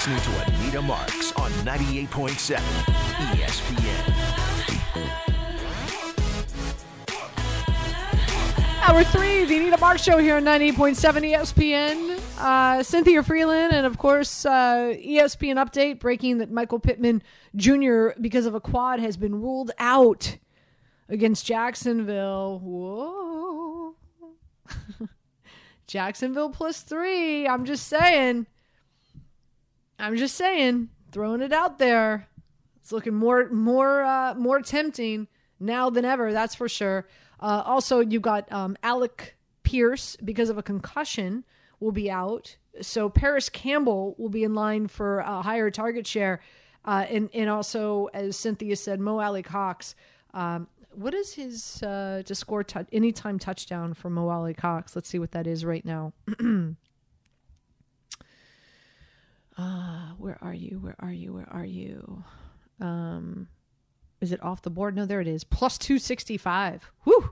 Listening to Anita Marks on 98.7 ESPN. Hour three, the Anita Marks Show here on 98.7 ESPN. Uh, Cynthia Frelund, and of course, uh, ESPN update breaking that Michael Pittman Jr., because of a quad, has been ruled out against Jacksonville. Whoa. Jacksonville plus three. I'm just saying. I'm just saying. Throwing it out there. It's looking more more uh, more tempting now than ever. That's for sure. Uh, also, you've got um, Alec Pierce because of a concussion will be out. So Parris Campbell will be in line for a higher target share, uh, and and also as Cynthia said, Mo Alie-Cox. Um, what is his uh, to score t- anytime touchdown for Mo Alie-Cox? Let's see what that is right now. uh, where are you? Where are you? Where are you? Um, is it off the board? No, there it is. Plus 265. Whew.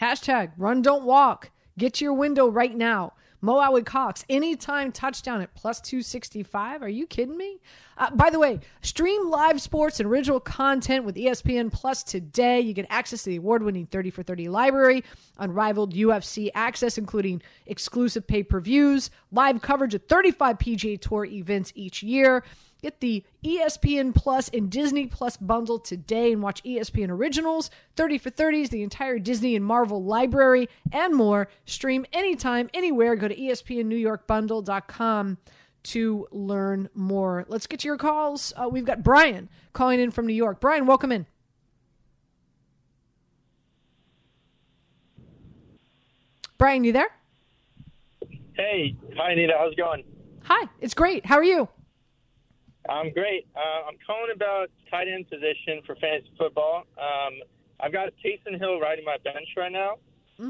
Hashtag run, don't walk. Get to your window right now. Mo Alie-Cox, anytime touchdown at plus 265. Are you kidding me? Uh, by the way, stream live sports and original content with ESPN Plus today. You get access to the award winning 30 for 30 library, unrivaled UFC access, including exclusive pay per views, live coverage of 35 PGA Tour events each year. Get the ESPN Plus and Disney Plus bundle today and watch ESPN Originals, 30 for 30s, the entire Disney and Marvel library, and more. Stream anytime, anywhere. Go to ESPNNewYorkBundle.com to learn more. Let's get to your calls. Uh, we've got Brian calling in from New York. Brian, welcome in. Brian, you there? Hey, hi Anita, how's it going? Hi, it's great. How are you? I'm great. Uh, I'm calling about tight end position for fantasy football. Um, I've got Taysom Hill riding my bench right now,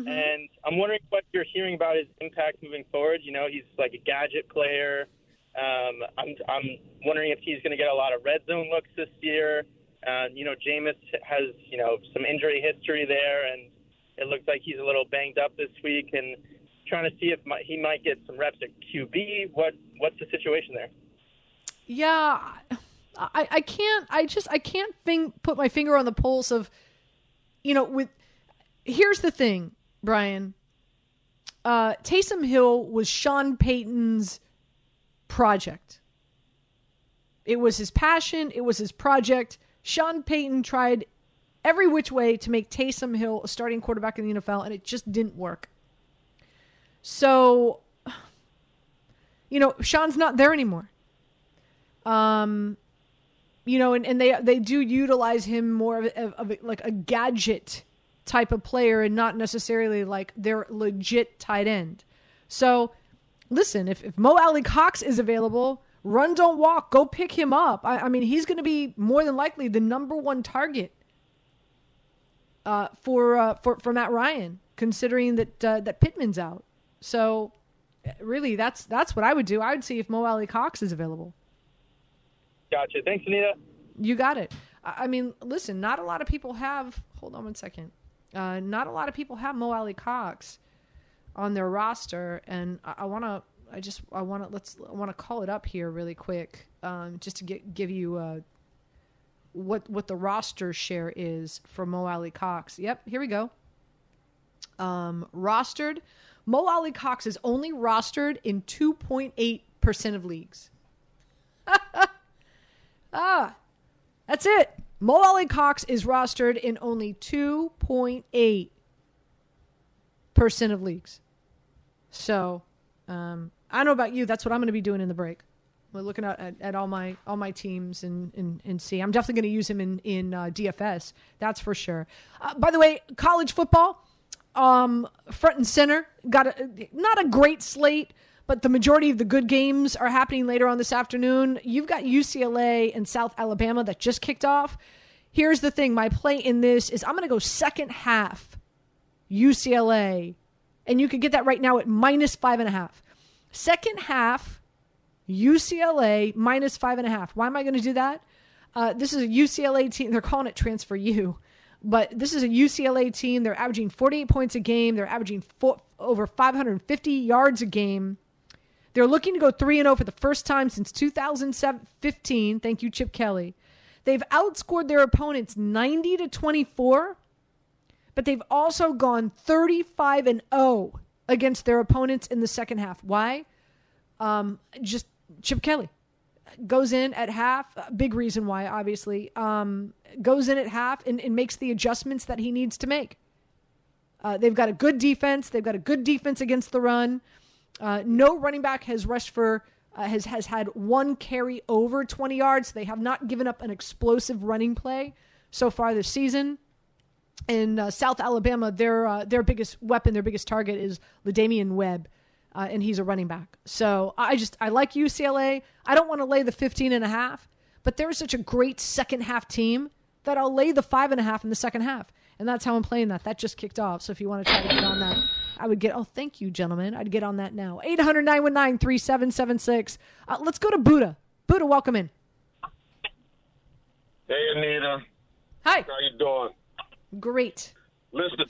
and I'm wondering what you're hearing about his impact moving forward. You know, he's like a gadget player. Um, I'm, I'm wondering if he's going to get a lot of red zone looks this year. Uh, you know, Jameis has you know some injury history there, and it looks like he's a little banged up this week. And trying to see if my, he might get some reps at QB. What what's the situation there? Yeah, I, I can't. I just I can't think, put my finger on the pulse of, you know, with. Here's the thing, Brian. Uh, Taysom Hill was Sean Payton's project. It was his passion. It was his project. Sean Payton tried every which way to make Taysom Hill a starting quarterback in the NFL, and it just didn't work. So, you know, Sean's not there anymore. Um, you know, and, and they they do utilize him more of, of like a gadget type of player, and not necessarily like their legit tight end. So, listen, if if Mo Alie-Cox is available, run don't walk, go pick him up. I, I mean, he's going to be more than likely the number one target uh, for uh, for for Matt Ryan, considering that uh, that Pittman's out. So, really, that's that's what I would do. I would see if Mo Alie-Cox is available. Gotcha. Thanks, Anita. You got it. I mean, listen, not a lot of people have. Hold on one second. Uh, not a lot of people have Mo Alie-Cox on their roster, and I, I want to. I just I want to let's I want to call it up here really quick, um, just to get give you uh, what what the roster share is for Mo Alie-Cox. Yep, here we go. Um, rostered, Mo Alie-Cox is only rostered in two point eight percent of leagues. Ah, that's it. Mo Alie-Cox is rostered in only 2.8% of leagues. So, um, I don't know about you. That's what I'm going to be doing in the break. We're looking at, at, at all my all my teams and, and, and see. I'm definitely going to use him in in uh, DFS. That's for sure. Uh, by the way, college football um, front and center. Got a, not a great slate, but the majority of the good games are happening later on this afternoon. You've got UCLA and South Alabama that just kicked off. Here's the thing my play in this is I'm going to go second half UCLA, and you could get that right now at minus five and a half. Second half UCLA minus five and a half. Why am I going to do that? Uh, this is a UCLA team. They're calling it Transfer U, but this is a UCLA team. They're averaging 48 points a game. They're averaging four, over 550 yards a game. They're looking to go 3 and 0 for the first time since 2015. Thank you, Chip Kelly. They've outscored their opponents 90 to 24, but they've also gone 35 and 0 against their opponents in the second half. Why? Um, just Chip Kelly goes in at half. Big reason why, obviously. Um, goes in at half and, and, makes the adjustments that he needs to make. Uh, they've got a good defense. They've got a good defense against the run. Uh, no running back has rushed for uh, has has had one carry over 20 yards. They have not given up an explosive running play so far this season. In uh, South Alabama, their uh, their biggest weapon, their biggest target is La'Damian Webb uh, and he's a running back. So I just I like UCLA. I don't want to lay the 15 and a half, but they're such a great second half team that I'll lay the five and a half in the second half. And that's how I'm playing that. That just kicked off. So if you want to try to get on that, I would get, oh, thank you, gentlemen. I'd get on that now. 800 919 3776. Uh, let's go to Buddha. Buddha, welcome in. Hey, Anita. Hi. How you doing? Great. Listen,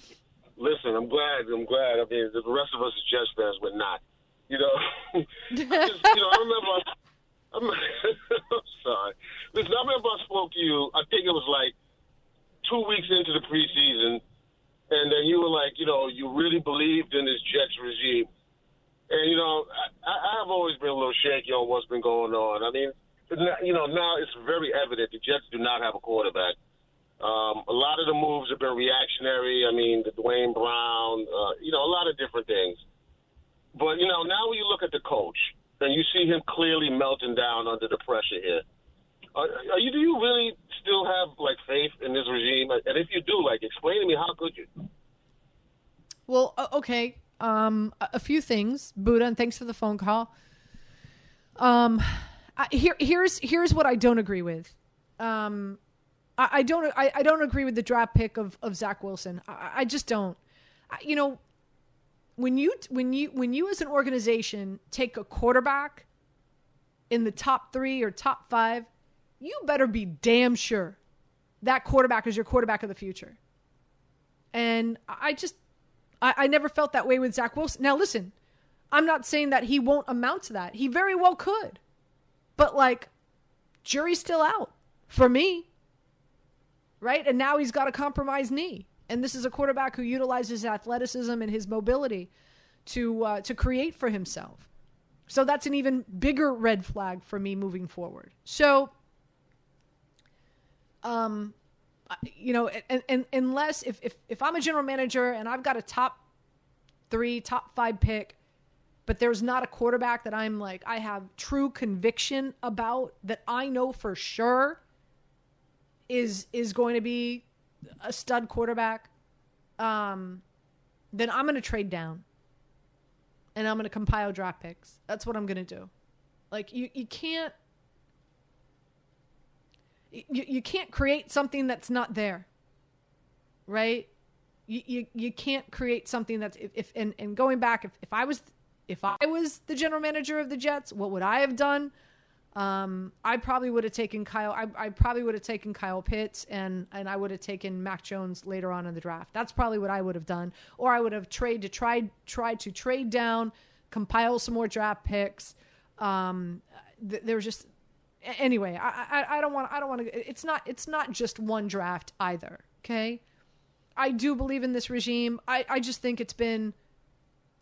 listen, I'm glad. I'm glad. I mean, the rest of us just as were not. You know, I just, you know, I remember. I'm, I'm sorry. Listen, I remember I spoke to you. I think it was like two weeks into the preseason, and then you were like, you know, you really believed in this Jets regime. And you know, I, I've always been a little shaky on what's been going on. I mean, you know, now it's very evident the Jets do not have a quarterback. Um, a lot of the moves have been reactionary. I mean, the Duane Brown, uh, you know, a lot of different things. But you know, now when you look at the coach and you see him clearly melting down under the pressure here, are, are you? Do you really still have like faith in this regime? And if you do, like, explain to me how could you? Well, okay. Um, a few things, Buddha, and thanks for the phone call. Um, here, here's here's what I don't agree with. Um, I, I don't I, I, don't agree with the draft pick of, of Zach Wilson. I, I just don't. you know, when you when you when you as an organization take a quarterback in the top three or top five, you better be damn sure that quarterback is your quarterback of the future. And I just I, I never felt that way with Zach Wilson. Now listen, I'm not saying that he won't amount to that. He very well could. But like, jury's still out for me right? And now he's got a compromised knee. And this is a quarterback who utilizes athleticism and his mobility to uh, to create for himself. So that's an even bigger red flag for me moving forward. So, um, you know, and, and unless if, if if I'm a general manager and I've got a top three, top five pick, but there's not a quarterback that I'm like I have true conviction about that I know for sure is is going to be a stud quarterback, um, then I'm going to trade down, and I'm going to compile draft picks. That's what I'm going to do. Like you, you can't. You, you can't create something that's not there right you, you, you can't create something that's if, if and, and going back if, if i was if i was the general manager of the jets what would i have done um, I probably would have taken Kyle. I, I probably would have taken Kyle Pitts, and and I would have taken Mac Jones later on in the draft. That's probably what I would have done, or I would have trade to try tried to trade down, compile some more draft picks. Um, th- there was just anyway. I, I I don't want I don't want to. It's not it's not just one draft either. Okay, I do believe in this regime. I I just think it's been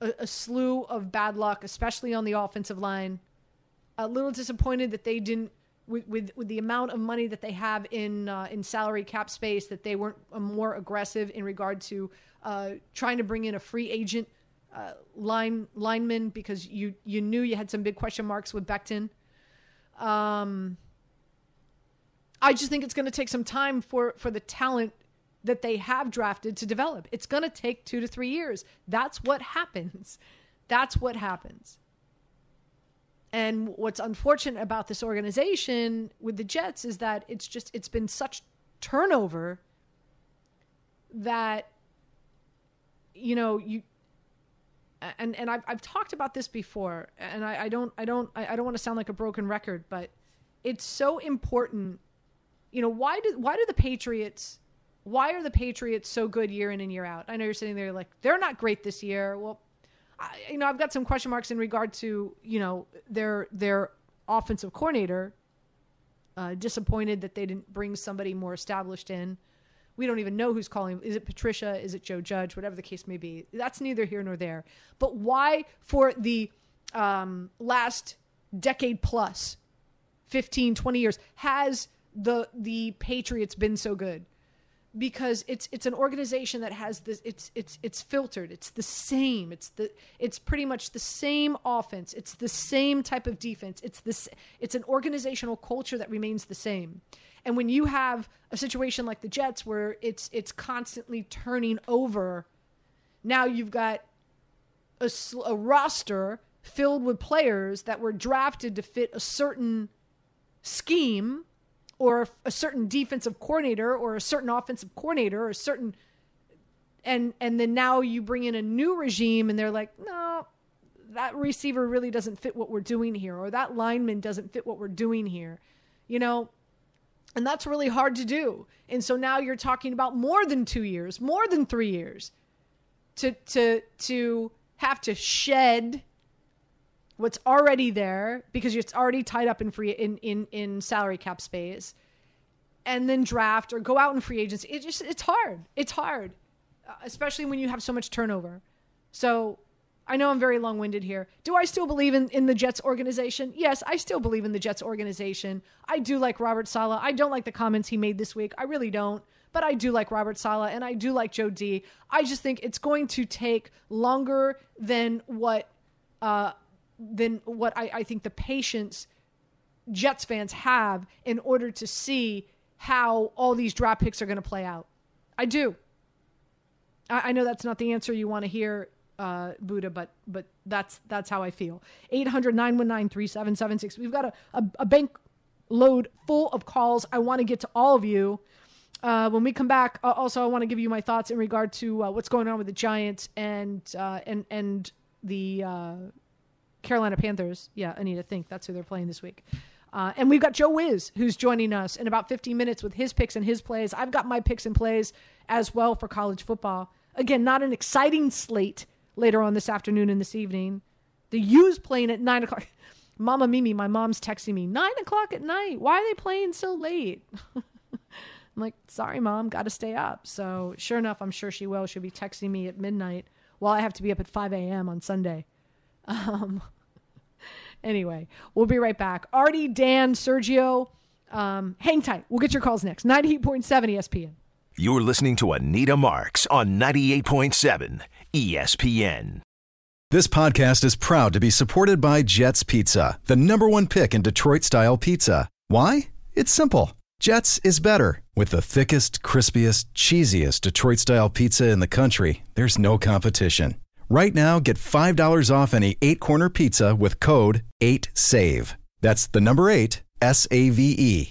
a, a slew of bad luck, especially on the offensive line a little disappointed that they didn't with, with, with the amount of money that they have in uh, in salary cap space that they weren't uh, more aggressive in regard to uh, trying to bring in a free agent uh, line lineman because you you knew you had some big question marks with Becton. Um, I just think it's going to take some time for for the talent that they have drafted to develop. It's going to take two to three years. That's what happens. That's what happens. And what's unfortunate about this organization with the Jets is that it's just, it's been such turnover that, you know, you, and and I've I've talked about this before, and I, I don't I don't I, don't want to sound like a broken record, but it's so important. You know why do why do the Patriots why are the Patriots so good year in and year out? I know you're sitting there like they're not great this year. Well, I, you know I've got some question marks in regard to you know their their offensive coordinator. Uh, disappointed that they didn't bring somebody more established in. We don't even know who's calling. Is it Patricia? Is it Joe Judge? Whatever the case may be. That's neither here nor there. But why, for the um, last decade plus, 15, 20 years, has the the Patriots been so good? because it's it's an organization that has this it's it's it's filtered it's the same it's the it's pretty much the same offense it's the same type of defense it's this it's an organizational culture that remains the same and when you have a situation like the Jets where it's it's constantly turning over now you've got a, a roster filled with players that were drafted to fit a certain scheme or a certain defensive coordinator or a certain offensive coordinator or a certain and and then now you bring in a new regime and they're like no that receiver really doesn't fit what we're doing here or that lineman doesn't fit what we're doing here. You know and that's really hard to do. And so now you're talking about more than 2 years more than 3 years to to to have to shed what's already there because it's already tied up in free in in in salary cap space and then draft or go out in free agency it just it's hard. It's hard uh, especially when you have so much turnover. So I know I'm very long winded here. Do I still believe in, in the Jets organization? Yes, I still believe in the Jets organization. I do like Robert Saleh. I don't like the comments he made this week. I really don't. But I do like Robert Saleh and I do like Joe D. I just think it's going to take longer than what uh, than what I, I think the patience Jets fans have in order to see how all these draft picks are going to play out. I do. I, I know that's not the answer you want to hear, uh, Buddha, but but that's that's how I feel. 800 919 3776. We've got a, a, a, bank load full of calls. I want to get to all of you. Uh, when we come back, uh, also I want to give you my thoughts in regard to uh, what's going on with the Giants and uh, and and the uh, Carolina Panthers. Yeah, to think. That's who they're playing this week. Uh, and we've got Joe Wiz, who's joining us in about 15 minutes with his picks and his plays. I've got my picks and plays as well for college football. Again, not an exciting slate later on this afternoon and this evening. The U's playing at 9 o'clock. Mama Mimi, my mom's texting me, 9 o'clock at night. Why are they playing so late? I'm like, sorry, mom, got to stay up. So, sure enough, I'm sure she will. She'll be texting me at midnight while I have to be up at 5 a.m. on Sunday. Um, anyway, we'll be right back. Artie, Dan, Sergio, um, hang tight. We'll get your calls next. 98.7 ESPN. You're listening to Anita Marks on 98.7 ESPN. This podcast is proud to be supported by Jets Pizza, the number one pick in Detroit style pizza. Why? It's simple. Jets is better. With the thickest, crispiest, cheesiest Detroit style pizza in the country, there's no competition. Right now, get $5 off any eight corner pizza with code 8SAVE. That's the number eight, S A V E.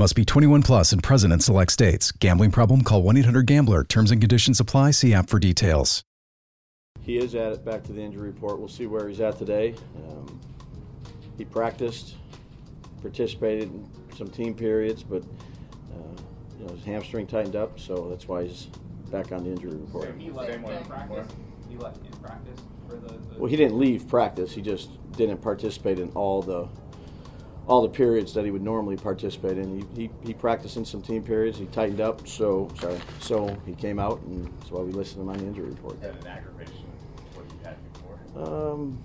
Must be 21 plus and present in select states. Gambling problem? Call 1 800 GAMBLER. Terms and conditions apply. See app for details. He is at it. Back to the injury report. We'll see where he's at today. Um, he practiced, participated in some team periods, but uh, you know his hamstring tightened up, so that's why he's back on the injury report. He left more, more. He left in practice for the? the Well, he didn't leave practice. He just didn't participate in all the all the periods that he would normally participate in. He, he, he practiced in some team periods. He tightened up, so sorry. So he came out, and that's why we listed him on the injury report. Is that an aggravation? What you had before? Um,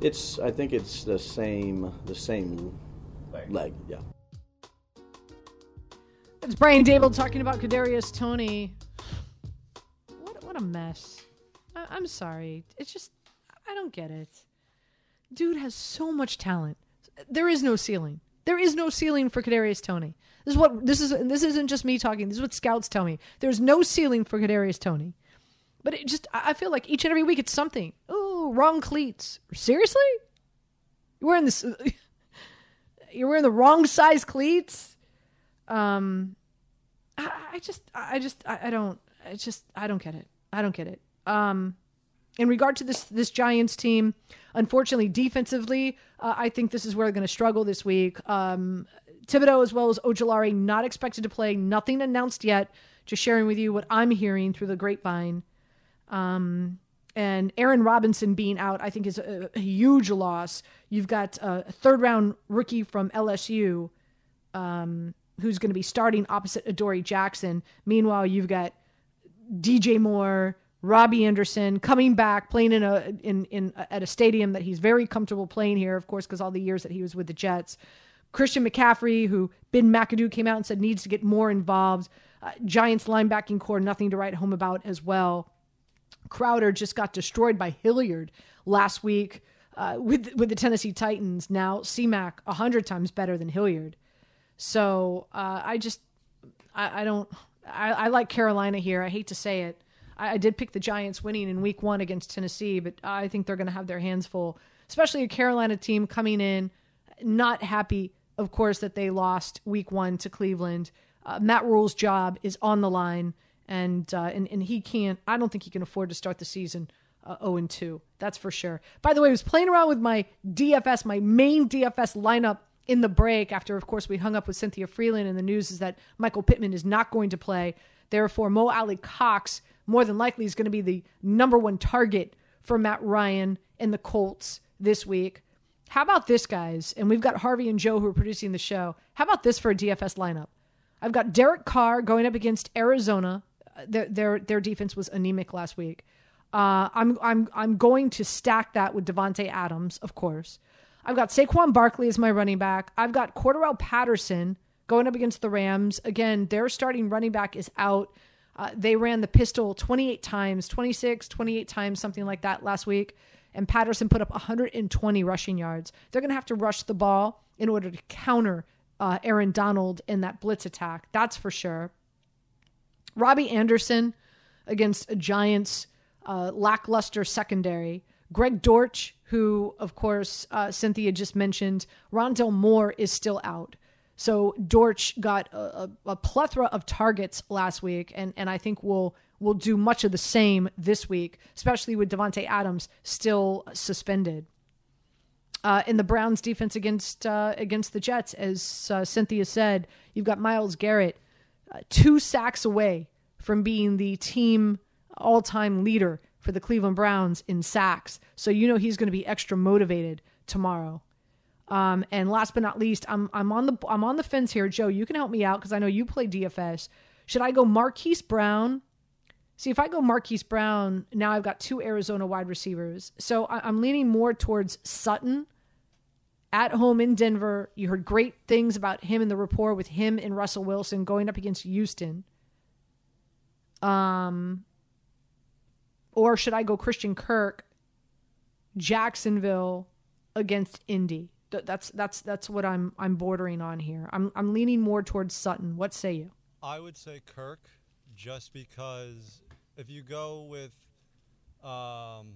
it's I think it's the same the same Leg. leg. Yeah. It's Brian Daboll talking about Kadarius Toney. What what a mess. I, I'm sorry. It's just I don't get it. Dude has so much talent. There is no ceiling. There is no ceiling for Kadarius Toney. This is what this is. This isn't just me talking. This is what scouts tell me. There's no ceiling for Kadarius Toney. But it just I feel like each and every week it's something. Oh, wrong cleats. Seriously? You're wearing this. You're wearing the wrong size cleats. Um, I, I just, I just, I, I don't, I just, I don't get it. I don't get it. Um, in regard to this this Giants team, unfortunately, defensively, uh, I think this is where they're going to struggle this week. Um, Thibodeaux as well as Ojulari not expected to play. Nothing announced yet. Just sharing with you what I'm hearing through the grapevine. Um, and Aaron Robinson being out, I think, is a, a huge loss. You've got a third round rookie from LSU um, who's going to be starting opposite Adoree Jackson. Meanwhile, you've got DJ Moore, Robbie Anderson coming back, playing in a in in at a stadium that he's very comfortable playing here, of course, because all the years that he was with the Jets. Christian McCaffrey, who Ben McAdoo came out and said needs to get more involved. Uh, Giants linebacking core, nothing to write home about as well. Crowder just got destroyed by Hilliard last week uh, with with the Tennessee Titans. Now CMAC a hundred times better than Hilliard. So uh, I just I, I don't I, I like Carolina here. I hate to say it. I, I did pick the Giants winning in Week One against Tennessee, but I think they're going to have their hands full, especially a Carolina team coming in not happy, of course, that they lost Week One to Cleveland. Uh, Matt Rhule's job is on the line, and uh, and and he can't. I don't think he can afford to start the season uh, 0 and 2. That's for sure. By the way, I was playing around with my DFS, my main DFS lineup in the break after, of course, we hung up with Cynthia Frelund, and the news is that Michael Pittman is not going to play. Therefore, Mo Alie-Cox more than likely is going to be the number one target for Matt Ryan and the Colts this week. How about this, guys? And we've got Harvey and Joe who are producing the show. How about this for a DFS lineup? I've got Derek Carr going up against Arizona. Uh, Their their, their defense was anemic last week. Uh, I'm I'm I'm going to stack that with Davante Adams, of course. I've got Saquon Barkley as my running back. I've got Cordarrelle Patterson going up against the Rams. Again, their starting running back is out. Uh, they ran the pistol 28 times, 26, 28 times, something like that last week. And Patterson put up 120 rushing yards. They're going to have to rush the ball in order to counter uh, Aaron Donald in that blitz attack. That's for sure. Robbie Anderson against a Giants uh, lackluster secondary. Greg Dortch, who, of course, uh, Cynthia just mentioned, Rondale Moore is still out. So Dortch got a, a, plethora of targets last week, and, and I think will will do much of the same this week, especially with Davante Adams still suspended. Uh, in the Browns' defense against uh, against the Jets, as uh, Cynthia said, you've got Myles Garrett uh, two sacks away from being the team all time leader for the Cleveland Browns in sacks. So you know he's going to be extra motivated tomorrow. Um, and last but not least, I'm I'm on the I'm on the fence here, Joe. You can help me out because I know you play DFS. Should I go Marquise Brown? See, if I go Marquise Brown, now I've got two Arizona wide receivers. So I, I'm leaning more towards Sutton at home in Denver. You heard great things about him and the rapport with him and Russell Wilson going up against Houston. Um, or should I go Christian Kirk, Jacksonville against Indy? Th- That's that's that's what I'm I'm bordering on here. I'm I'm leaning more towards Sutton. What say you? I would say Kirk, just because if you go with, um,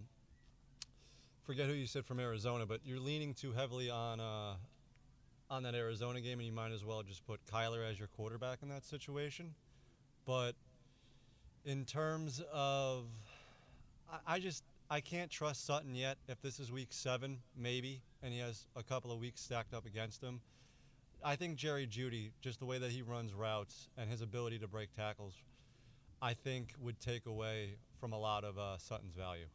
forget who you said from Arizona, but you're leaning too heavily on uh, on that Arizona game, and you might as well just put Kyler as your quarterback in that situation. But in terms of, I, I just I can't trust Sutton yet. If this is week seven, maybe, and he has a couple of weeks stacked up against him. I think Jerry Jeudy, just the way that he runs routes and his ability to break tackles, I think would take away from a lot of uh, Sutton's value.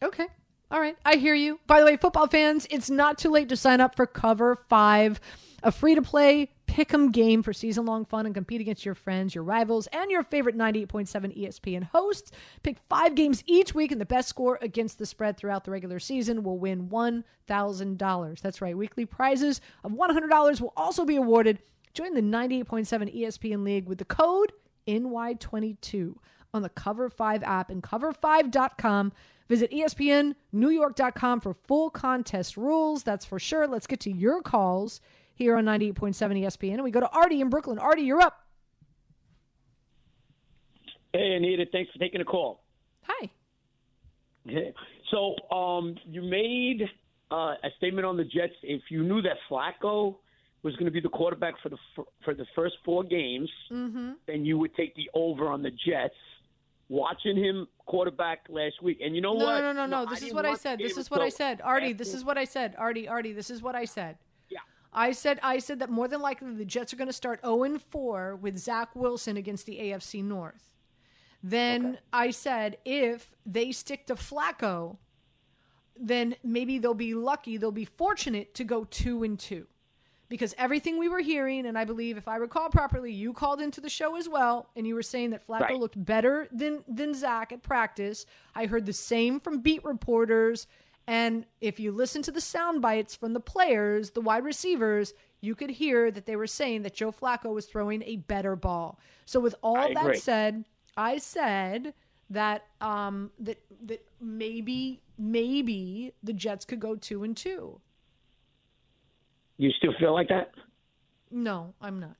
Okay. All right. I hear you. By the way, football fans, it's not too late to sign up for Cover 5, a free to play pick 'em game for season long fun and compete against your friends, your rivals, and your favorite 98.7 ESPN hosts. Pick five games each week, and the best score against the spread throughout the regular season will win $1,000. That's right. Weekly prizes of $100 will also be awarded. Join the 98.7 ESPN League with the code NY22 on the Cover 5 app and cover5.com. Visit ESPNNewYork.com for full contest rules. That's for sure. Let's get to your calls here on 98.7 ESPN. And we go to Artie in Brooklyn. Artie, you're up. Hey, Anita, thanks for taking the call. Hi. Okay. So, um, you made uh, a statement on the Jets. If you knew that Flacco was going to be the quarterback for the for the first four games, Mm-hmm. then you would take the over on the Jets. Watching him quarterback last week, and you know No, what? no, no, no, no. I This is what I said. This is what I said. Artie, this is what I said. Artie, Artie, this is what I said. I said I said that more than likely the Jets are going to start 0 and 4 with Zach Wilson against the AFC North. Then I said if they stick to Flacco, then maybe they'll be lucky, they'll be fortunate to go 2 and 2. Because everything we were hearing, and I believe if I recall properly, you called into the show as well, and you were saying that Flacco Right. looked better than than Zach at practice. I heard the same from beat reporters, and if you listen to the sound bites from the players, the wide receivers, you could hear that they were saying that Joe Flacco was throwing a better ball. So with all I that agree. said, I said that um that that maybe maybe the Jets could go two and two. You still feel like that? No, I'm not.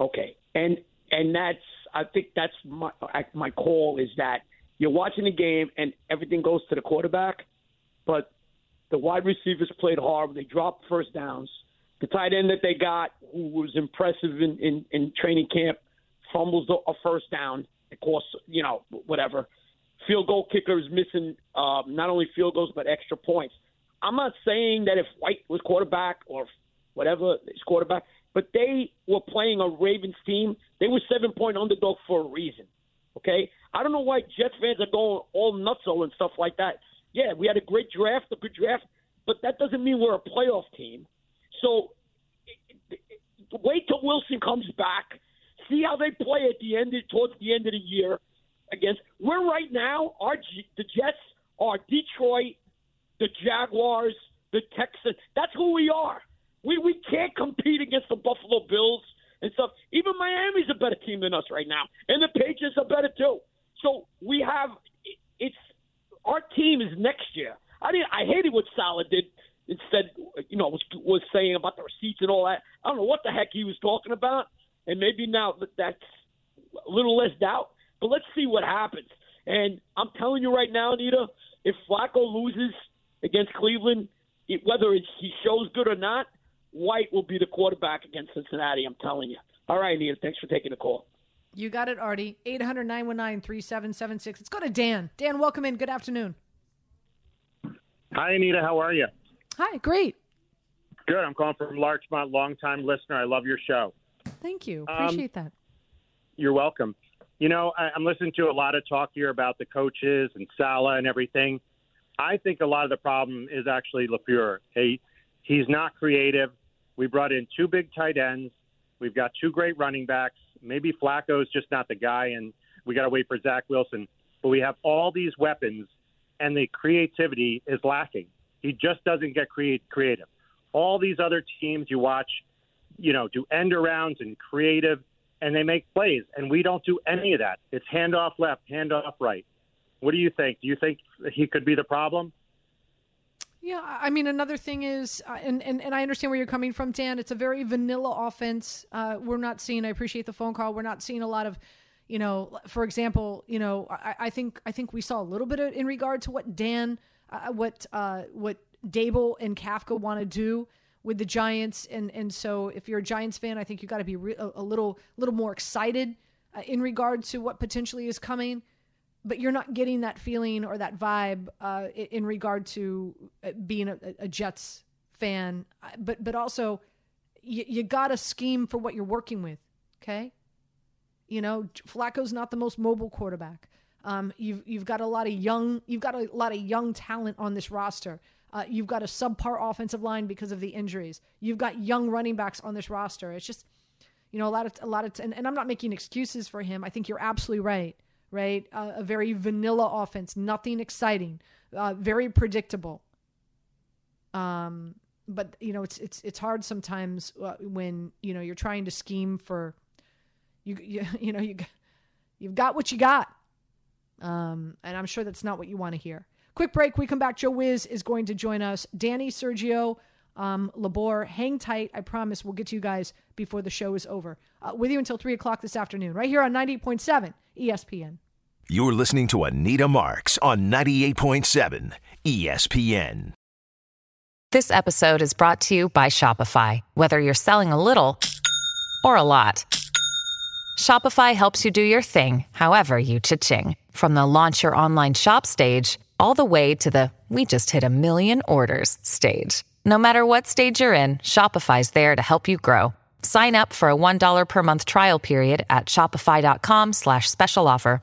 Okay, and and that's I think that's my my call is that you're watching the game and everything goes to the quarterback, but the wide receivers played hard. They dropped first downs. The tight end that they got, who was impressive in in, in training camp, fumbles a first down. It costs you know whatever. Field goal kicker is missing uh, not only field goals but extra points. I'm not saying that if White was quarterback or whatever is quarterback, but they were playing a Ravens team. They were seven point underdog for a reason. Okay, I don't know why Jets fans are going all nutso and stuff like that. Yeah, we had a great draft, a good draft, but that doesn't mean we're a playoff team. So wait till Wilson comes back. See how they play at the end, towards the end of the year. Against we're right now. Our the Jets are Detroit, the Jaguars, the Texans. That's who we are. We we can't compete against the Buffalo Bills and stuff. Even Miami's a better team than us right now, and the Patriots are better too. So we have it's our team is next year. I didn't. I hated what Saleh did. Instead, you know, was was saying about the receipts and all that. I don't know what the heck he was talking about, and maybe now that that's a little less doubt. But let's see what happens. And I'm telling you right now, Anita, if Flacco loses against Cleveland, it, whether it's, he shows good or not, White will be the quarterback against Cincinnati. I'm telling you. All right, Anita. Thanks for taking the call. You got it, Artie. 800 919 3776. Let's go to Dan. Dan, welcome in. Good afternoon. Hi, Anita. How are you? Hi, great. Good. I'm calling from Larchmont, longtime listener. I love your show. Thank you. Um, Appreciate that. You're welcome. You know, I, I'm listening to a lot of talk here about the coaches and Saleh and everything. I think a lot of the problem is actually Lafleur. He he's not creative. We brought in two big tight ends. We've got two great running backs. Maybe Flacco's just not the guy, and we got to wait for Zach Wilson. But we have all these weapons, and the creativity is lacking. He just doesn't get create, creative. All these other teams you watch, you know, do end arounds and creative, and they make plays, and we don't do any of that. It's handoff left, handoff right. What do you think? Do you think he could be the problem? Yeah, I mean, another thing is, uh, and, and, and I understand where you're coming from, Dan. It's a very vanilla offense. Uh, we're not seeing. I appreciate the phone call. We're not seeing a lot of, you know, for example, you know, I, I think I think we saw a little bit of, in regard to what Dan, uh, what uh, what Daboll and Kafka want to do with the Giants, and and so if you're a Giants fan, I think you got to be re- a, a little little more excited uh, in regard to what potentially is coming but you're not getting that feeling or that vibe uh, in regard to uh, being a, a Jets fan. But but also, you, you got to scheme for what you're working with. Okay, you know Flacco's not the most mobile quarterback. Um, you've you've got a lot of young you've got a lot of young talent on this roster. Uh, you've got a subpar offensive line because of the injuries. You've got young running backs on this roster. It's just you know a lot of a lot of and, and I'm not making excuses for him. I think you're absolutely right. Right, a very vanilla offense, nothing exciting, uh, very predictable. Um, but you know it's it's it's hard sometimes uh, when you know you're trying to scheme for you you, you know you you've got what you got. Um, and i'm sure that's not what you want to hear. Quick break we come back. Joe wiz is going to join us. Danny sergio um, labor hang tight. I promise we'll get to you guys before the show is over. Uh, with you until 3 o'clock this afternoon right here on 98.7 espn You're listening to Anita Marks on 98.7 ESPN. This episode is brought to you by Shopify. Whether you're selling a little or a lot, Shopify helps you do your thing, however you cha-ching. From the launch your online shop stage, all the way to the we just hit a million orders stage. No matter what stage you're in, Shopify's there to help you grow. Sign up for a $1 per month trial period at shopify.com slash special offer,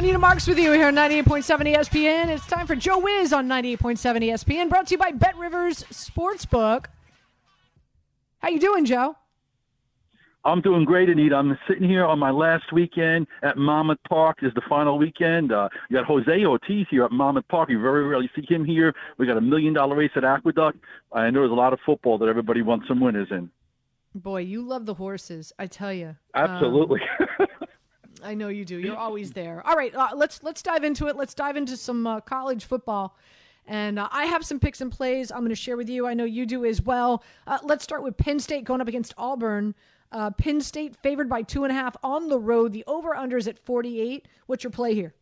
Anita Marks with you here on 98.7 ESPN. It's time for Joe Wiz on 98.7 ESPN, brought to you by Bet Rivers Sportsbook. How you doing, Joe? I'm doing great, Anita. I'm sitting here on my last weekend at Monmouth Park. This is the final weekend. Uh, you got Jose Ortiz here at Monmouth Park. You very rarely see him here. We got a million dollar race at Aqueduct. I know there's a lot of football that everybody wants some winners in. Boy, you love the horses, I tell you. Absolutely. Um, I know you do. You're always there. All right, uh, let's let's dive into it. Let's dive into some uh, college football. And uh, I have some picks and plays I'm going to share with you. I know you do as well. Uh, let's start with Penn State going up against Auburn. Uh, Penn State favored by two and a half on the road. The over under is at 48. What's your play here?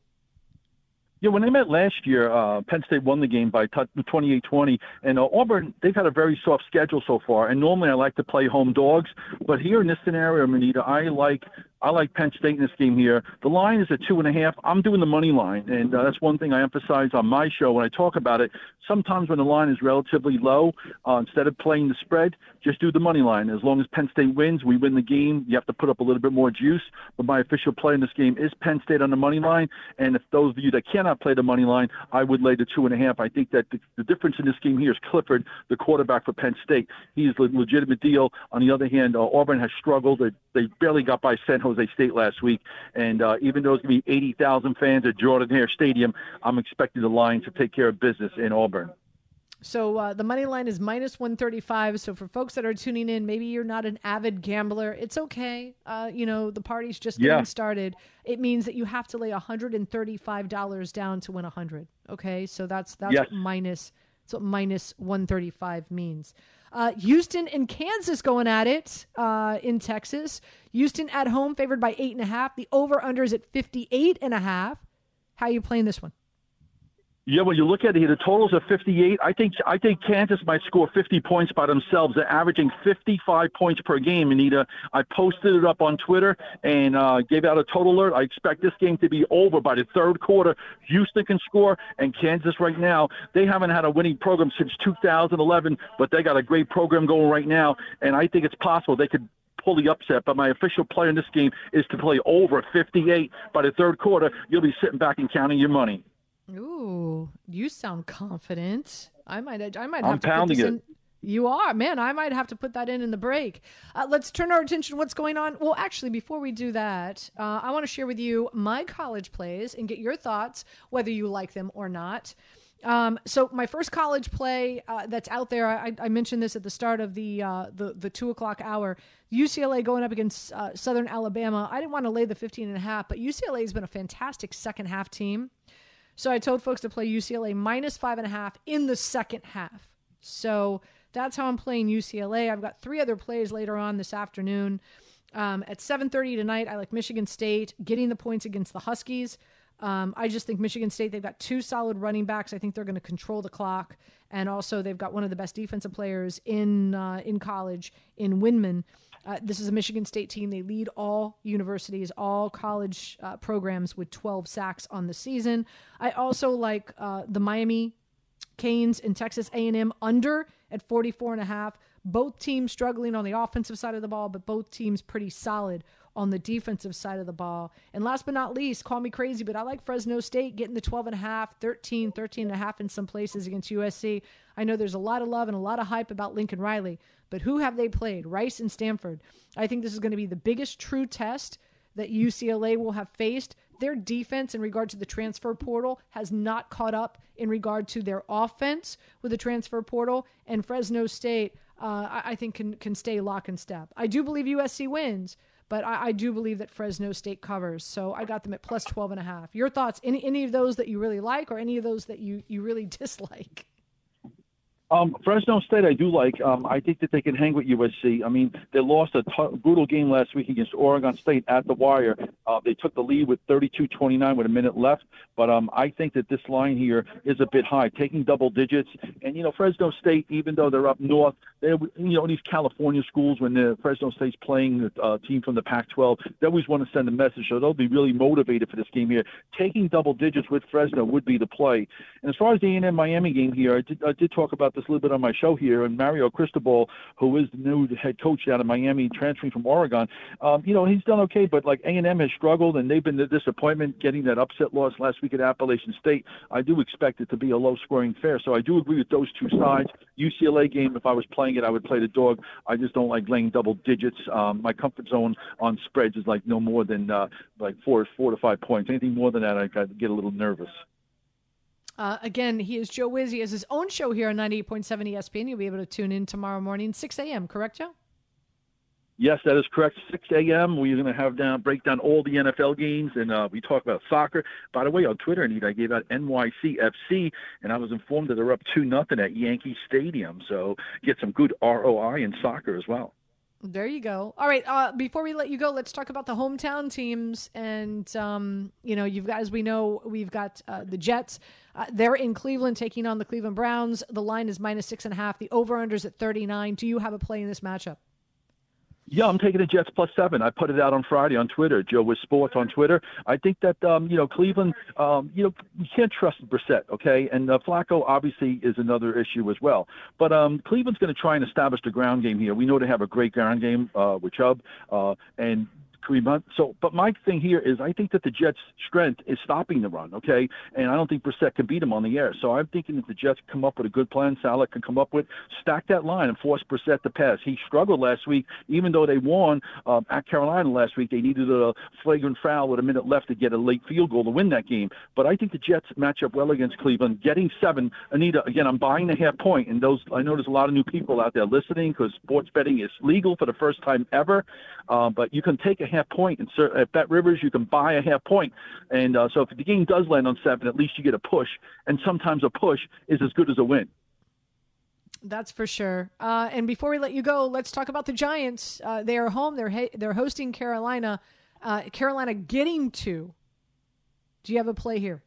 Yeah, when they met last year, uh, Penn State won the game by 28-20, and uh, Auburn they've had a very soft schedule so far. And normally I like to play home dogs, but here in this scenario, Manita, I like I like Penn State in this game here. The line is at two and a half. I'm doing the money line, and uh, that's one thing I emphasize on my show when I talk about it. Sometimes when the line is relatively low, uh, instead of playing the spread, just do the money line. As long as Penn State wins, we win the game. You have to put up a little bit more juice. But my official play in this game is Penn State on the money line. And if those of you that cannot play the money line, I would lay the two and a half. I think that the, the difference in this game here is Clifford, the quarterback for Penn State. He's a legitimate deal. On the other hand, uh, Auburn has struggled. They, they barely got by San Jose State last week. And uh, even though it's going to be 80,000 fans at Jordan Hare Stadium, I'm expecting the Lions to take care of business in Auburn. So uh, the money line is minus 135. So for folks that are tuning in, maybe you're not an avid gambler. It's okay. Uh, you know, the party's just getting Yeah. started. It means that you have to lay $135 down to win 100. Okay. So that's, that's Yes. minus, that's what minus 135 means. Uh, Houston and Kansas going at it uh, in Texas. Houston at home favored by eight and a half. The over under is at 58 and a half. How you playing this one? Yeah, when you look at it, here, the totals are 58. I think I think Kansas might score 50 points by themselves. They're averaging 55 points per game. Anita, I posted it up on Twitter and uh, gave out a total alert. I expect this game to be over by the third quarter. Houston can score, and Kansas right now they haven't had a winning program since 2011, but they got a great program going right now, and I think it's possible they could pull the upset. But my official play in this game is to play over 58 by the third quarter. You'll be sitting back and counting your money. Ooh, you sound confident. I might. I might I'm have to put pounding this it. in. You are. Man, I might have to put that in in the break. Uh, let's turn our attention to what's going on. Well, actually, before we do that, uh, I want to share with you my college plays and get your thoughts, whether you like them or not. Um, so my first college play uh, that's out there, I, I, mentioned this at the start of the uh, the, the two o'clock hour. UCLA going up against uh, Southern Alabama. I didn't want to lay the 15 and a half, but UCLA has been a fantastic second half team. So I told folks to play UCLA minus five and a half in the second half. So that's how I'm playing UCLA. I've got three other plays later on this afternoon. Um, at 7:30 tonight, I like Michigan State getting the points against the Huskies. Um, I just think Michigan State, they've got two solid running backs. I think they're going to control the clock. And also, they've got one of the best defensive players in, uh, in college in Windmon. Uh, this is a Michigan State team. They lead all universities, all college uh, programs with 12 sacks on the season. I also like uh, the Miami Canes and Texas A&M under at 44 and a half. Both teams struggling on the offensive side of the ball, but both teams pretty solid on the defensive side of the ball. And last but not least, call me crazy, but I like Fresno State getting the 12 and a half, 13, 13 and a half in some places against USC. I know there's a lot of love and a lot of hype about Lincoln Riley, but who have they played? Rice and Stanford. I think this is going to be the biggest true test that UCLA will have faced. Their defense in regard to the transfer portal has not caught up in regard to their offense with the transfer portal. And Fresno State, uh, I think, can, can stay lock and step. I do believe USC wins, but I, I, do believe that Fresno State covers. So I got them at plus 12 and a half. Your thoughts? Any any of those that you really like or any of those that you, you really dislike? Um, Fresno State, I do like. Um, I think that they can hang with USC. I mean, they lost a t- brutal game last week against Oregon State at the wire. Uh, they took the lead with 32-29 with a minute left. But um, I think that this line here is a bit high, taking double digits. And you know, Fresno State, even though they're up north, they you know these California schools when the Fresno State's playing a uh, team from the Pac-12, they always want to send a message. So they'll be really motivated for this game here. Taking double digits with Fresno would be the play. And as far as the A&M Miami game here, I did, I did talk about this a little bit on my show here, and Mario Cristobal, who is the new head coach down in Miami, transferring from Oregon, um, you know, he's done okay, but like A&M has struggled, and they've been the disappointment getting that upset loss last week at Appalachian State. I do expect it to be a low-scoring affair, so I do agree with those two sides. UCLA game, if I was playing it, I would play the dog. I just don't like laying double digits. Um, my comfort zone on spreads is like no more than uh, like four, four to five points. Anything more than that, I get a little nervous. Uh, again, he is Joe Wiz. He has his own show here on 98.7 ESPN. You'll be able to tune in tomorrow morning, 6 a.m., correct, Joe? Yes, that is correct. 6 a.m. We're going to have down break down all the NFL games, and uh, we talk about soccer. By the way, on Twitter, Anita, I gave out NYCFC, and I was informed that they're up two nothing at Yankee Stadium. So get some good ROI in soccer as well. There you go. All right. Uh, before we let you go, let's talk about the hometown teams. And um, you know, you've got, as we know, we've got uh, the Jets. Uh, they're in Cleveland taking on the Cleveland Browns. The line is minus six and a half. The over unders at thirty nine. Do you have a play in this matchup? Yeah, I'm taking the Jets plus seven. I put it out on Friday on Twitter, Joe with Sports on Twitter. I think that um, you know Cleveland, um, you know, you can't trust Brissett, okay? And uh, Flacco obviously is another issue as well. But um, Cleveland's going to try and establish the ground game here. We know they have a great ground game uh, with Chubb, uh, and Kareem So, but my thing here is I think that the Jets' strength is stopping the run, okay? And I don't think Brissett can beat him on the air. So I'm thinking that the Jets come up with a good plan. Saleh can come up with stack that line and force Brissett to pass. He struggled last week, even though they won um, at Carolina last week. They needed a flagrant foul with a minute left to get a late field goal to win that game. But I think the Jets match up well against Cleveland. Getting seven, Anita. Again, I'm buying the half point, and those I know there's a lot of new people out there listening because sports betting is legal for the first time ever. Uh, but you can take a half point and at Bet Rivers you can buy a half point. And uh, so if the game does land on seven, at least you get a push. And sometimes a push is as good as a win. That's for sure. Uh, and before we let you go, let's talk about the Giants. Uh, they are home. They're ha- they're hosting Carolina. Uh, Carolina getting to. Do you have a play here?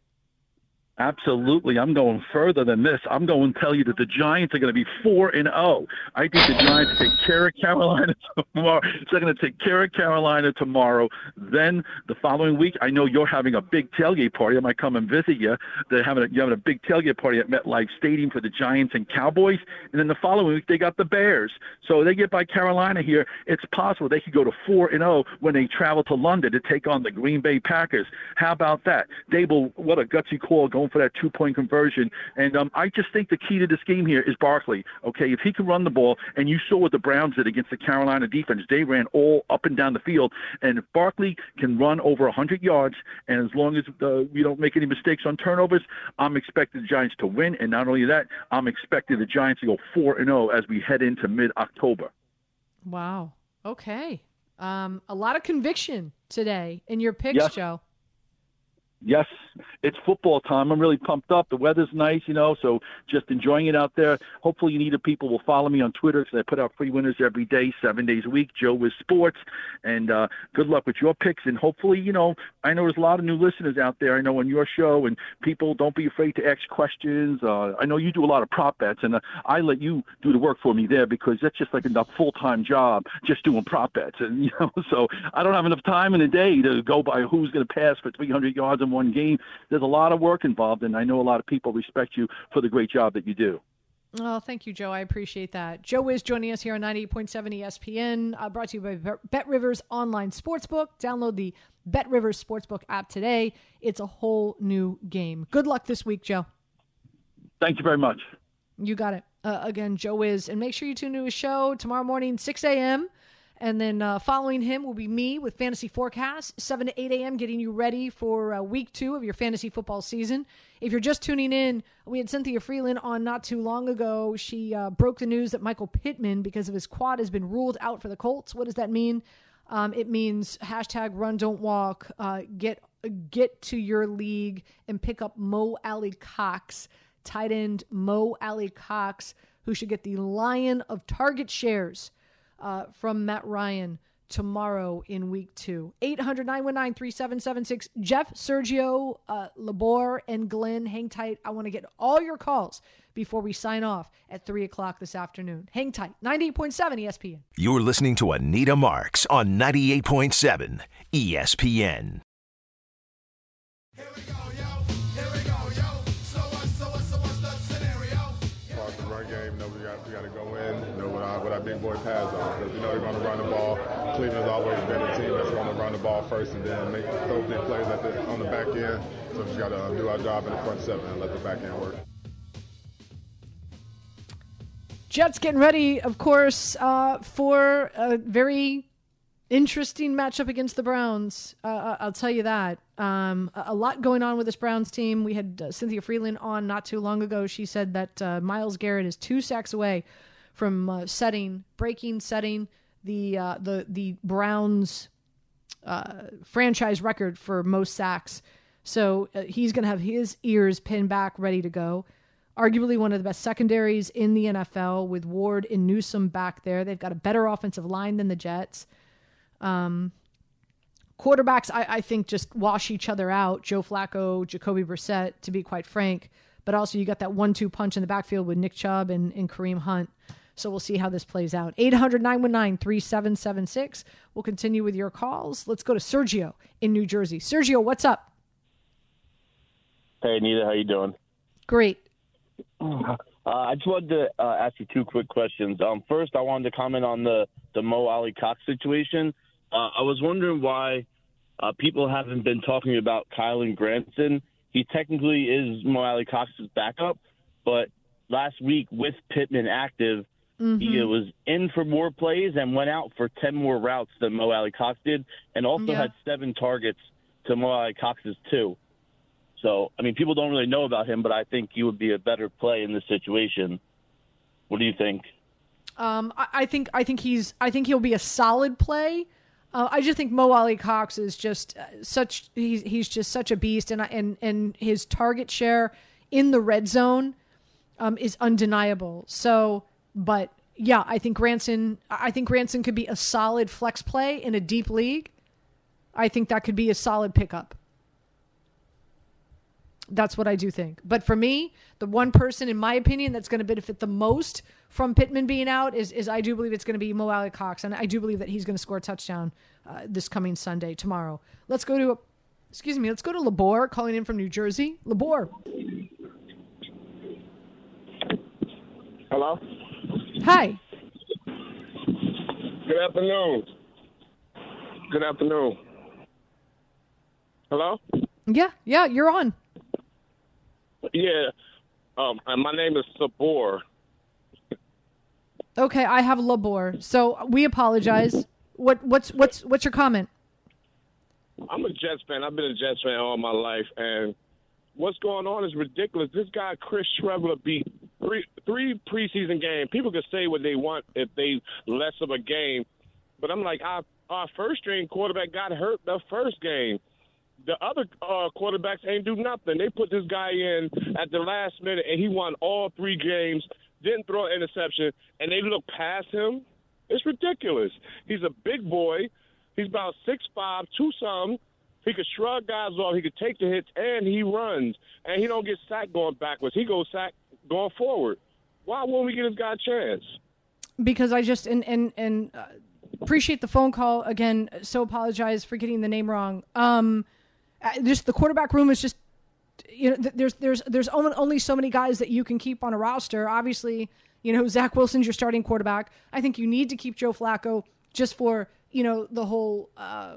Absolutely. I'm going further than this. I'm going to tell you that the Giants are going to be 4 and 0. I think the Giants take care of Carolina tomorrow. They're going to take care of Carolina tomorrow. Then the following week, I know you're having a big tailgate party. I might come and visit you. They're having a, you're having a big tailgate party at MetLife Stadium for the Giants and Cowboys. And then the following week, they got the Bears. So they get by Carolina here. It's possible they could go to 4 and 0 when they travel to London to take on the Green Bay Packers. How about that? Daboll, what a gutsy call going for that two point conversion. And um, I just think the key to this game here is Barkley. Okay, if he can run the ball, and you saw what the Browns did against the Carolina defense, they ran all up and down the field. And if Barkley can run over 100 yards, and as long as uh, we don't make any mistakes on turnovers, I'm expecting the Giants to win. And not only that, I'm expecting the Giants to go 4 and 0 as we head into mid October. Wow. Okay. Um, a lot of conviction today in your picks, Yes. Joe. Yes, it's football time. I'm really pumped up. The weather's nice, you know, so just enjoying it out there. Hopefully, you need people will follow me on Twitter because I put out free winners every day, seven days a week. Joe with Sports, and uh, good luck with your picks. And hopefully, you know, I know there's a lot of new listeners out there. I know on your show, and people don't be afraid to ask questions. Uh, I know you do a lot of prop bets, and uh, I let you do the work for me there because that's just like a full time job, just doing prop bets. And you know, so I don't have enough time in a day to go by who's going to pass for 300 yards in one game. There's a lot of work involved, and I know a lot of people respect you for the great job that you do. Oh, thank you, Joe. I appreciate that. Joe is joining us here on 98.7 ESPN, uh, brought to you by Bet- Bet Rivers Online Sportsbook. Download the Bet Rivers Sportsbook app today. It's a whole new game. Good luck this week, Joe. Thank you very much. You got it. Uh, again, Joe is. And make sure you tune to his show tomorrow morning, 6 a.m. And then uh, following him will be me with Fantasy Forecast, 7 to 8 a.m., getting you ready for uh, week two of your fantasy football season. If you're just tuning in, we had Cynthia Frelund on not too long ago. She uh, broke the news that Michael Pittman, because of his quad, has been ruled out for the Colts. What does that mean? Um, it means hashtag run don't walk. Uh, get get to your league and pick up Mo Alie-Cox, tight end Mo Alie-Cox, who should get the lion of target shares uh, from Matt Ryan tomorrow in week two. 800 919 3776. Jeff, Sergio, uh, Labor, and Glenn, hang tight. I want to get all your calls before we sign off at 3 o'clock this afternoon. Hang tight. 98.7 ESPN. You're listening to Anita Marks on 98.7 ESPN. With our, with boy pads on. Because we know they're going to run the ball. Cleveland's always been a team that's going to run the ball first and then make those big plays at the, on the back end. So we just got to do our job in the front seven and let the back end work. Jets getting ready, of course, uh, for a very interesting matchup against the Browns. Uh, I'll tell you that. Um, a a lot going on with this Browns team. We had uh, Cynthia Frelund on not too long ago. She said that uh, Myles Garrett is two sacks away from uh, setting, breaking, setting the uh, the the Browns uh, franchise record for most sacks. So uh, he's going to have his ears pinned back, ready to go. Arguably one of the best secondaries in the NFL with Ward and Newsom back there. They've got a better offensive line than the Jets. Um, quarterbacks, I, I think, just wash each other out. Joe Flacco, Jacoby Brissett, to be quite frank. But also, you got that one two punch in the backfield with Nick Chubb and, and Kareem Hunt. So we'll see how this plays out. 800 919 3776. We'll continue with your calls. Let's go to Sergio in New Jersey. Sergio, what's up? Hey, Anita, how you doing? Great. Uh, I just wanted to uh, ask you two quick questions. Um, first, I wanted to comment on the the Mo Alie-Cox situation. Uh, I was wondering why uh, people haven't been talking about Kylen Granson. He technically is Mo Alie-Cox's backup, but last week with Pittman active, he Mhm. was in for more plays and went out for ten more routes than Mo Alie-Cox did, and also Yeah. had seven targets to Mo Alie-Cox's two. So, I mean, people don't really know about him, but I think he would be a better play in this situation. What do you think? Um, I, I think I think he's I think he'll be a solid play. Uh, I just think Mo Alie-Cox is just uh, such he's he's just such a beast, and I- and and his target share in the red zone um, is undeniable. So, but yeah, I think Granson I think Granson could be a solid flex play in a deep league. I think that could be a solid pickup. That's what I do think. But for me, the one person, in my opinion, that's going to benefit the most from Pittman being out is, is I do believe it's going to be Mo Alie-Cox, and I do believe that he's going to score a touchdown uh, this coming Sunday tomorrow. Let's go to, excuse me, let's go to Labor calling in from New Jersey. Labor, Hello? Hi. Good afternoon. Good afternoon. Hello? Yeah, yeah, you're on. Yeah. Um, my name is Sabor. Okay, I have Labor. So we apologize. What what's what's what's your comment? I'm a Jets fan. I've been a Jets fan all my life, and what's going on is ridiculous. This guy Chris Streveler beat three three preseason games. People can say what they want if they less of a game, but I'm like, our our first string quarterback got hurt the first game. The other uh, quarterbacks ain't do nothing. They put this guy in at the last minute, and he won all three games. Didn't throw an interception, and they look past him. It's ridiculous. He's a big boy. He's about six five, two some. He could shrug guys off. He could take the hits, and he runs. And he don't get sacked going backwards. He goes sack going forward. Why won't we give this guy a chance? Because I just and and and uh, appreciate the phone call again. So apologize for getting the name wrong. Um, uh, just the quarterback room is just you know there's there's there's only, only so many guys that you can keep on a roster. Obviously, you know Zach Wilson's your starting quarterback. I think you need to keep Joe Flacco just for you know the whole uh,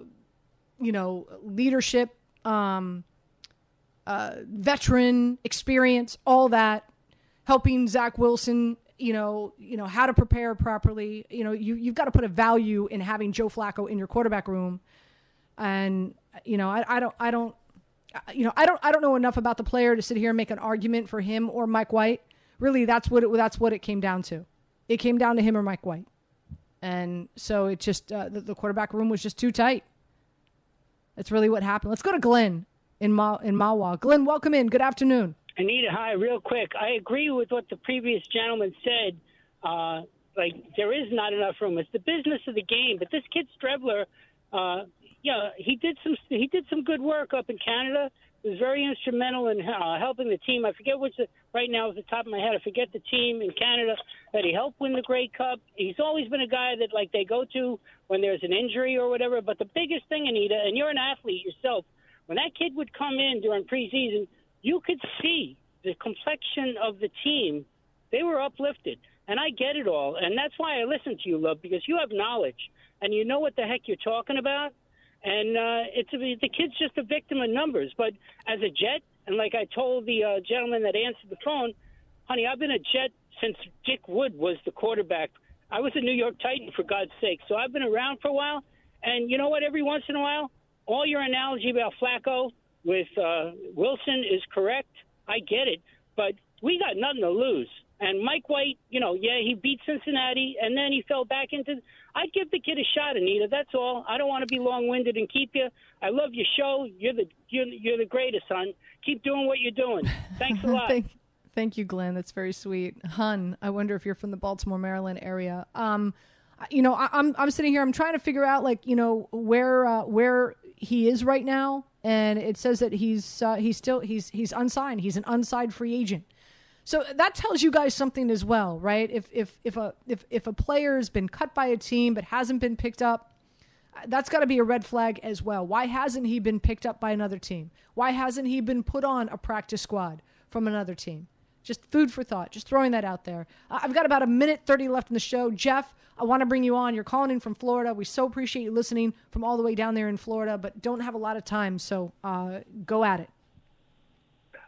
you know leadership, um, uh, veteran experience, all that, helping Zach Wilson. You know, you know how to prepare properly. You know, you you've got to put a value in having Joe Flacco in your quarterback room, and you know, I, I don't, I don't, you know, I don't, I don't know enough about the player to sit here and make an argument for him or Mike White. Really, that's what it, that's what it came down to. It came down to him or Mike White, and so it just uh, the, the quarterback room was just too tight. That's really what happened. Let's go to Glenn in Ma in Mahwah. Glenn, welcome in. Good afternoon. Anita, hi, real quick. I agree with what the previous gentleman said. Uh, like there is not enough room. It's the business of the game. But this kid Streveler, uh, yeah, he did some he did some good work up in Canada. Was very instrumental in uh, helping the team. I forget which the, right now off the top of my head. I forget the team in Canada that he helped win the Grey Cup. He's always been a guy that like they go to when there's an injury or whatever. But the biggest thing, Anita, and you're an athlete yourself, when that kid would come in during preseason, you could see the complexion of the team. They were uplifted, and I get it all, and that's why I listen to you, love, because you have knowledge and you know what the heck you're talking about and uh, it's the kid's just a victim of numbers. But as a Jet, and like I told the uh, gentleman that answered the phone, honey, I've been a Jet since Dick Wood was the quarterback. I was a New York Titan for God's sake, so I've been around for a while. And you know what? Every once in a while, all your analogy about Flacco with uh, Wilson is correct. I get it, but we got nothing to lose. And Mike White, you know, yeah, he beat Cincinnati, and then he fell back into. I'd give the kid a shot, Anita. That's all. I don't want to be long-winded and keep you. I love your show. You're the you're, you're the greatest, son. Keep doing what you're doing. Thanks a lot. thank, thank you, Glenn. That's very sweet. Hun, I wonder if you're from the Baltimore, Maryland area. Um, you know, I, I'm I'm sitting here. I'm trying to figure out like you know where uh, where he is right now, and it says that he's uh, he's still he's he's unsigned. He's an unsigned free agent. So that tells you guys something as well, right? If if if a if if a player's been cut by a team but hasn't been picked up, that's got to be a red flag as well. Why hasn't he been picked up by another team? Why hasn't he been put on a practice squad from another team? Just food for thought. Just throwing that out there. I've got about a minute 30 left in the show. Jeff, I want to bring you on. You're calling in from Florida. We so appreciate you listening from all the way down there in Florida, but don't have a lot of time, so uh, go at it.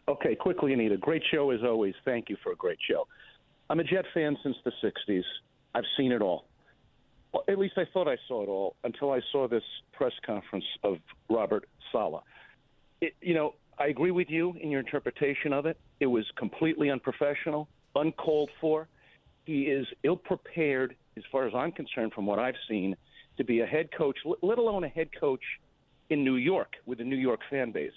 Okay, quickly, Anita. Great show as always. Thank you for a great show. I'm a Jet fan since the 60s. I've seen it all. Well, at least I thought I saw it all until I saw this press conference of Robert Saleh. It, you know, I agree with you in your interpretation of it. It was completely unprofessional, uncalled for. He is ill prepared, as far as I'm concerned, from what I've seen, to be a head coach, let alone a head coach in New York with a New York fan base.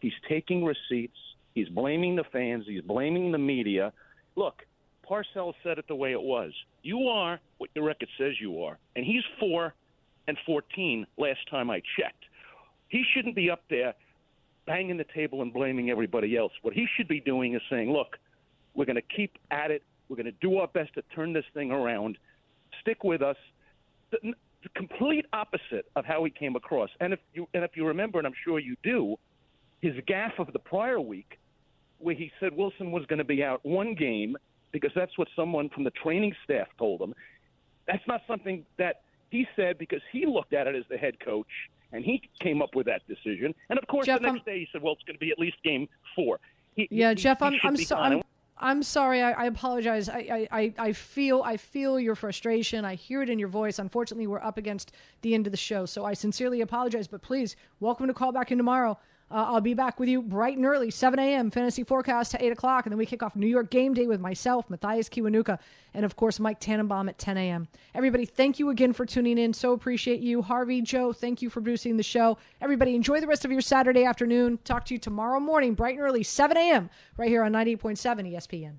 He's taking receipts. He's blaming the fans. He's blaming the media. Look, Parcells said it the way it was. You are what your record says you are, and he's four and fourteen. Last time I checked, he shouldn't be up there banging the table and blaming everybody else. What he should be doing is saying, "Look, we're going to keep at it. We're going to do our best to turn this thing around. Stick with us." The, the complete opposite of how he came across. And if you and if you remember, and I'm sure you do, his gaffe of the prior week, where he said Wilson was going to be out one game because that's what someone from the training staff told him. That's not something that he said because he looked at it as the head coach and he came up with that decision. And of course, Jeff, the next I'm- day he said, "Well, it's going to be at least game four. He- Yeah, he- Jeff, he I'm I'm so. I'm, I'm sorry. I, I apologize. I, I, I feel I feel your frustration. I hear it in your voice. Unfortunately, we're up against the end of the show, so I sincerely apologize. But please, welcome to call back in tomorrow. Uh, I'll be back with you bright and early, 7 a.m. fantasy forecast to 8 o'clock, and then we kick off New York game day with myself, Mathias Kiwanuka, and of course Mike Tannenbaum at 10 a.m. Everybody, thank you again for tuning in. So appreciate you, Harvey, Joe. Thank you for producing the show. Everybody, enjoy the rest of your Saturday afternoon. Talk to you tomorrow morning, bright and early, 7 a.m. right here on 98.7 ESPN.